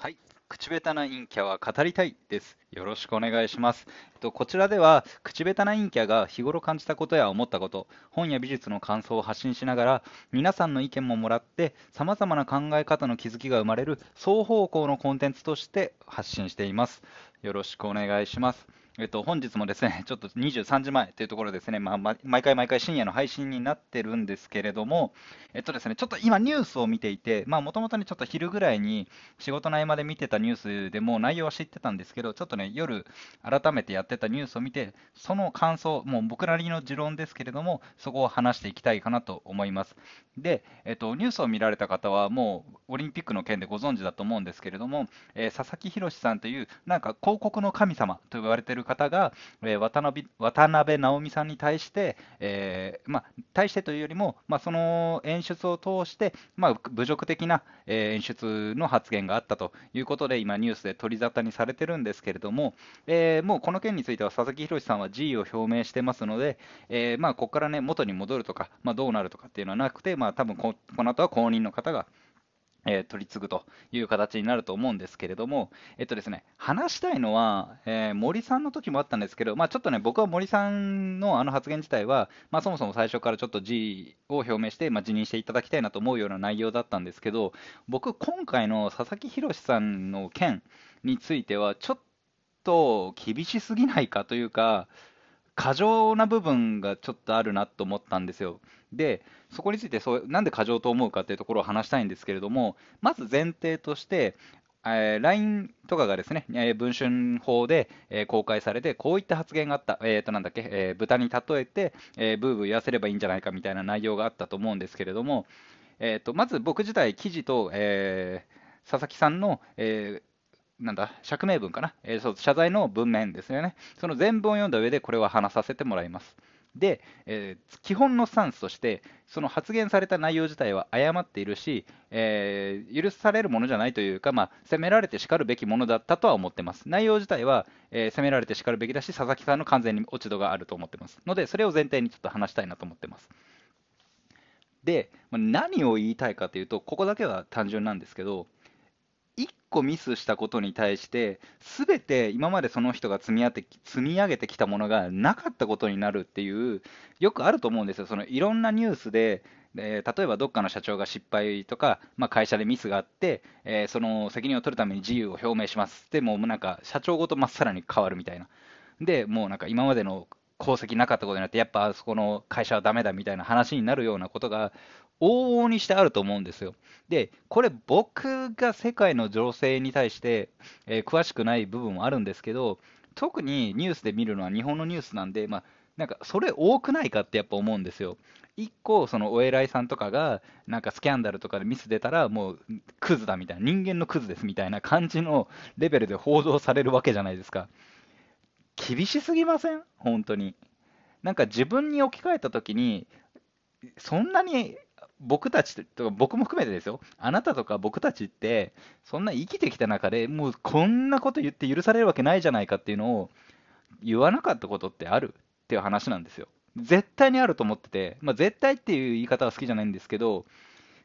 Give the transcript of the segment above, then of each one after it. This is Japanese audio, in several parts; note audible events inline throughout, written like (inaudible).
はい。口下手な陰キャは語りたいです。よろしくお願いします。えっと、こちらでは、口下手な陰キャが日頃感じたことや思ったこと、本や美術の感想を発信しながら、皆さんの意見ももらって、様々な考え方の気づきが生まれる双方向のコンテンツとして発信しています。よろしくお願いします。えっと、本日もですね、(laughs) ちょっと23時前というところですね、まあ、毎回毎回深夜の配信になってるんですけれども、えっとですね、ちょっと今ニュースを見ていて、まあ、もともとね、ちょっと昼ぐらいに仕事の合間で見てたニュースでもう内容は知ってたんですけど、ちょっとね、夜改めてやってたニュースを見て、その感想、もう僕なりの持論ですけれども、そこを話していきたいかなと思います。で、えっと、ニュースを見られた方は、もうオリンピックの件でご存知だと思うんですけれども、えー佐々木宏さんという、なんか広告の神様と言われている方が、えー渡辺渡辺直美さんに対して、えーまあ、対してというよりも、まあ、その演出を通して、まあ、侮辱的な、えー演出の発言があったということで、今、ニュースで取り沙汰にされてるんですけれども、えーもうこの件については佐々木宏さんは辞意を表明してますので、えーまあ、ここからね、元に戻るとか、まあ、どうなるとかっていうのはなくて、まあ、多分ここの後は後任の方が、えー取り継ぐという形になると思うんですけれども、えっとですね、話したいのは、えー森さんの時もあったんですけど、まあ、ちょっとね、僕は森さんのあの発言自体は、まあ、そもそも最初からちょっと辞意を表明して、まあ、辞任していただきたいなと思うような内容だったんですけど、僕、今回の佐々木宏さんの件については、ちょっと厳しすぎないかというか、過剰な部分がちょっとあるなと思ったんですよ。で、そこについてそう、なんで過剰と思うかっていうところを話したいんですけれども、まず前提として、えー LINE とかがですね、えー文春法で、えー公開されて、こういった発言があった、えーとなんだっけ、えー豚に例えて、えーブーブー言わせればいいんじゃないかみたいな内容があったと思うんですけれども、えーとまず僕自体、記事と、えー佐々木さんの、えーなんだ、釈明文かな、えーそう、謝罪の文面ですよね。その全文を読んだ上で、これは話させてもらいます。で、えー基本のスタンスとして、その発言された内容自体は誤っているし、えー許されるものじゃないというか、まあ、責められてしかるべきものだったとは思ってます。内容自体は、えー責められてしかるべきだし、佐々木さんの完全に落ち度があると思ってます。ので、それを前提にちょっと話したいなと思ってます。で、何を言いたいかというと、ここだけは単純なんですけど、1個ミスしたことに対して、すべて今までその人が積み上げて積み上げてきたものがなかったことになるっていう、よくあると思うんですよ、そのいろんなニュースで、えー例えばどっかの社長が失敗とか、まあ、会社でミスがあって、えーその責任を取るために自由を表明します。でもうなんか社長ごとまっさらに変わるみたいな。で、もうなんか今までの功績なかったことになって、やっぱあそこの会社はダメだみたいな話になるようなことが往々にしてあると思うんですよ。で、これ僕が世界の情勢に対して、えー詳しくない部分もあるんですけど、特にニュースで見るのは日本のニュースなんで、まあ、なんかそれ多くないかってやっぱ思うんですよ。一個、そのお偉いさんとかが、なんかスキャンダルとかでミス出たら、もうクズだみたいな、人間のクズですみたいな感じの (laughs) レベルで報道されるわけじゃないですか。厳しすぎません？本当に。なんか自分に置き換えたときに、そんなに僕たちとか、僕も含めてですよ、あなたとか僕たちって、そんな生きてきた中でもうこんなこと言って許されるわけないじゃないかっていうのを言わなかったことってあるっていう話なんですよ。絶対にあると思ってて、まあ、絶対っていう言い方は好きじゃないんですけど、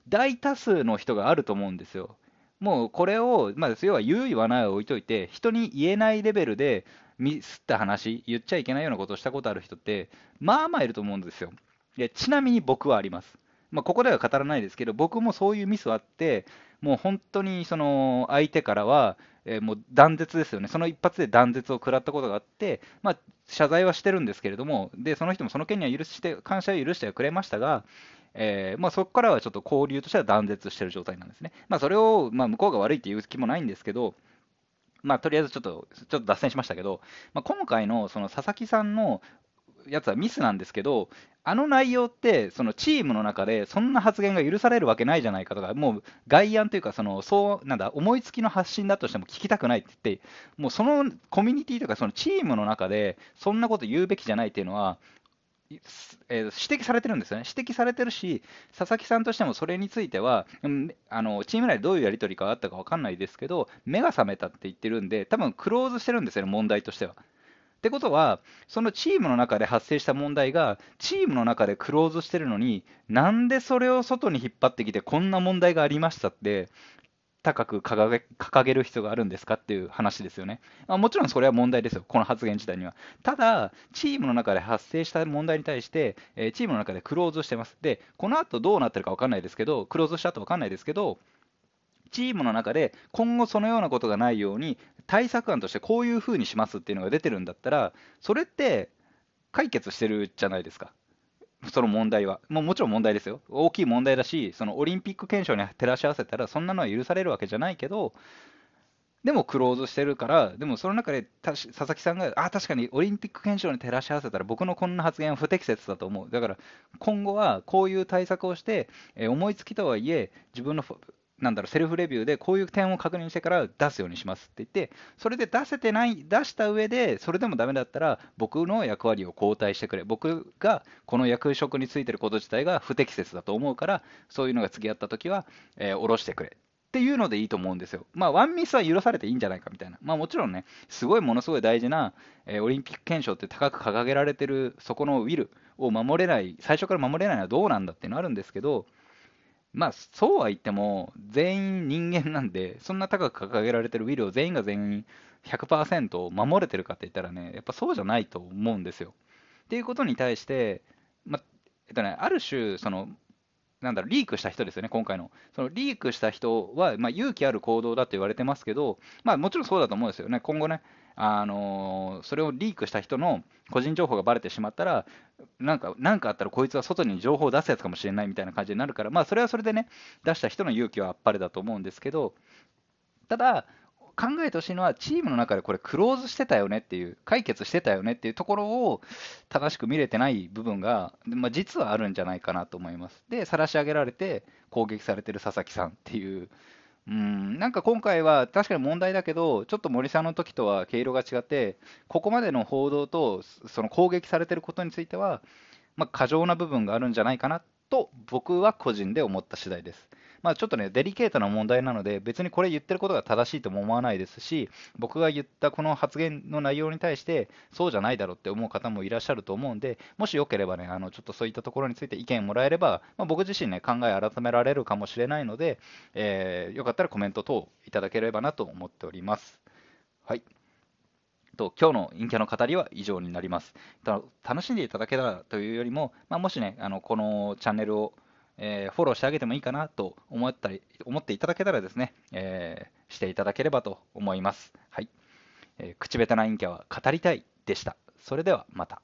大多数の人があると思うんですよ。もうこれを、まあ、要は言う言わないを置いといて、人に言えないレベルでミスった話、言っちゃいけないようなことをしたことある人って、まあまあいると思うんですよ。でちなみに僕はあります。まあ、ここでは語らないですけど、僕もそういうミスはあって、もう本当にその相手からは、えーもう断絶ですよね、その一発で断絶を食らったことがあって、まあ、謝罪はしてるんですけれども、でその人もその件には許して感謝を許してはくれましたが、えーまあ、そこからはちょっと交流としては断絶してる状態なんですね。まあ、それを、まあ、向こうが悪いっていう気もないんですけど、まあ、とりあえずちょっと、ちょっと脱線しましたけど、まあ、今回のその佐々木さんのやつはミスなんですけど、あの内容って、そのチームの中でそんな発言が許されるわけないじゃないかとか、もう外案というか、そのそうなんだ思いつきの発信だとしても聞きたくないって言って、もうそのコミュニティとか、そのチームの中で、そんなこと言うべきじゃないっていうのは、え指摘されてるんですよね、指摘されてるし、佐々木さんとしてもそれについては、うんあのチーム内でどういうやり取りがあったか分かんないですけど、目が覚めたって言ってるんで、多分クローズしてるんですよね、問題としては。ってことは、そのチームの中で発生した問題が、チームの中でクローズしてるのに、なんでそれを外に引っ張ってきて、こんな問題がありましたって、高く掲げ掲げる必要があるんですかっていう話ですよね。まあ、もちろんそれは問題ですよ、この発言自体には。ただ、チームの中で発生した問題に対して、えー、チームの中でクローズしてます。で、この後どうなってるか分かんないですけど、クローズした後分かんないですけど、チームの中で今後そのようなことがないように対策案としてこういうふうにしますっていうのが出てるんだったらそれって解決してるじゃないですかその問題は。もうもちろん問題ですよ。大きい問題だし、そのオリンピック憲章に照らし合わせたら、そんなのは許されるわけじゃないけど、でもクローズしてるから、でもその中で佐々木さんが、あ、確かにオリンピック憲章に照らし合わせたら、僕のこんな発言は不適切だと思う。だから今後はこういう対策をして、え思いつきとはいえ、自分のなんだろう、セルフレビューでこういう点を確認してから出すようにしますって言って、それで出せてない、出した上で、それでもダメだったら、僕の役割を交代してくれ、僕がこの役職についてること自体が不適切だと思うから、そういうのが次あったときは、えー、下ろしてくれっていうのでいいと思うんですよ。まあ、ワンミスは許されていいんじゃないかみたいな。まあ、もちろんね、すごいものすごい大事な、えー、オリンピック憲章って高く掲げられてる、そこのウィルを守れない、最初から守れないのはどうなんだっていうのはあるんですけど、まあ、そうは言っても、全員人間なんで、そんな高く掲げられてるウィルを全員が全員100%守れてるかって言ったらね、やっぱそうじゃないと思うんですよ。っていうことに対して、まあ、えっとね、ある種、その、なんだろう、リークした人ですよね、今回の。そのリークした人は、まあ、勇気ある行動だと言われてますけど、まあ、もちろんそうだと思うんですよね。今後ね、あのそれをリークした人の個人情報がばれてしまったら、なんか、なんかあったらこいつは外に情報を出すやつかもしれないみたいな感じになるから、まあ、それはそれでね、出した人の勇気はあっぱれだと思うんですけど、ただ、考えてほしいのは、チームの中でこれ、クローズしてたよねっていう、解決してたよねっていうところを正しく見れてない部分が、まあ、実はあるんじゃないかなと思います。で、晒し上げられて攻撃されてる佐々木さんっていう、うん、なんか今回は確かに問題だけど、ちょっと森さんの時とは毛色が違って、ここまでの報道とその攻撃されてることについては、まあ、過剰な部分があるんじゃないかなと僕は個人で思った次第です。まあ、ちょっとね、デリケートな問題なので、別にこれ言ってることが正しいとも思わないですし、僕が言ったこの発言の内容に対して、そうじゃないだろうって思う方もいらっしゃると思うんで、もしよければね、あのちょっとそういったところについて意見もらえれば、まあ、僕自身ね、考え改められるかもしれないので、えー、よかったらコメント等いただければなと思っております。はい。と今日の陰キャの語りは以上になります。楽しんでいただけたらというよりも、まあ、もしね、あのこのチャンネルをえー、フォローしてあげてもいいかなと思ったり思っていただけたらですね、えー、していただければと思います。はい。えー、口下手な陰キャは語りたいでした。それではまた。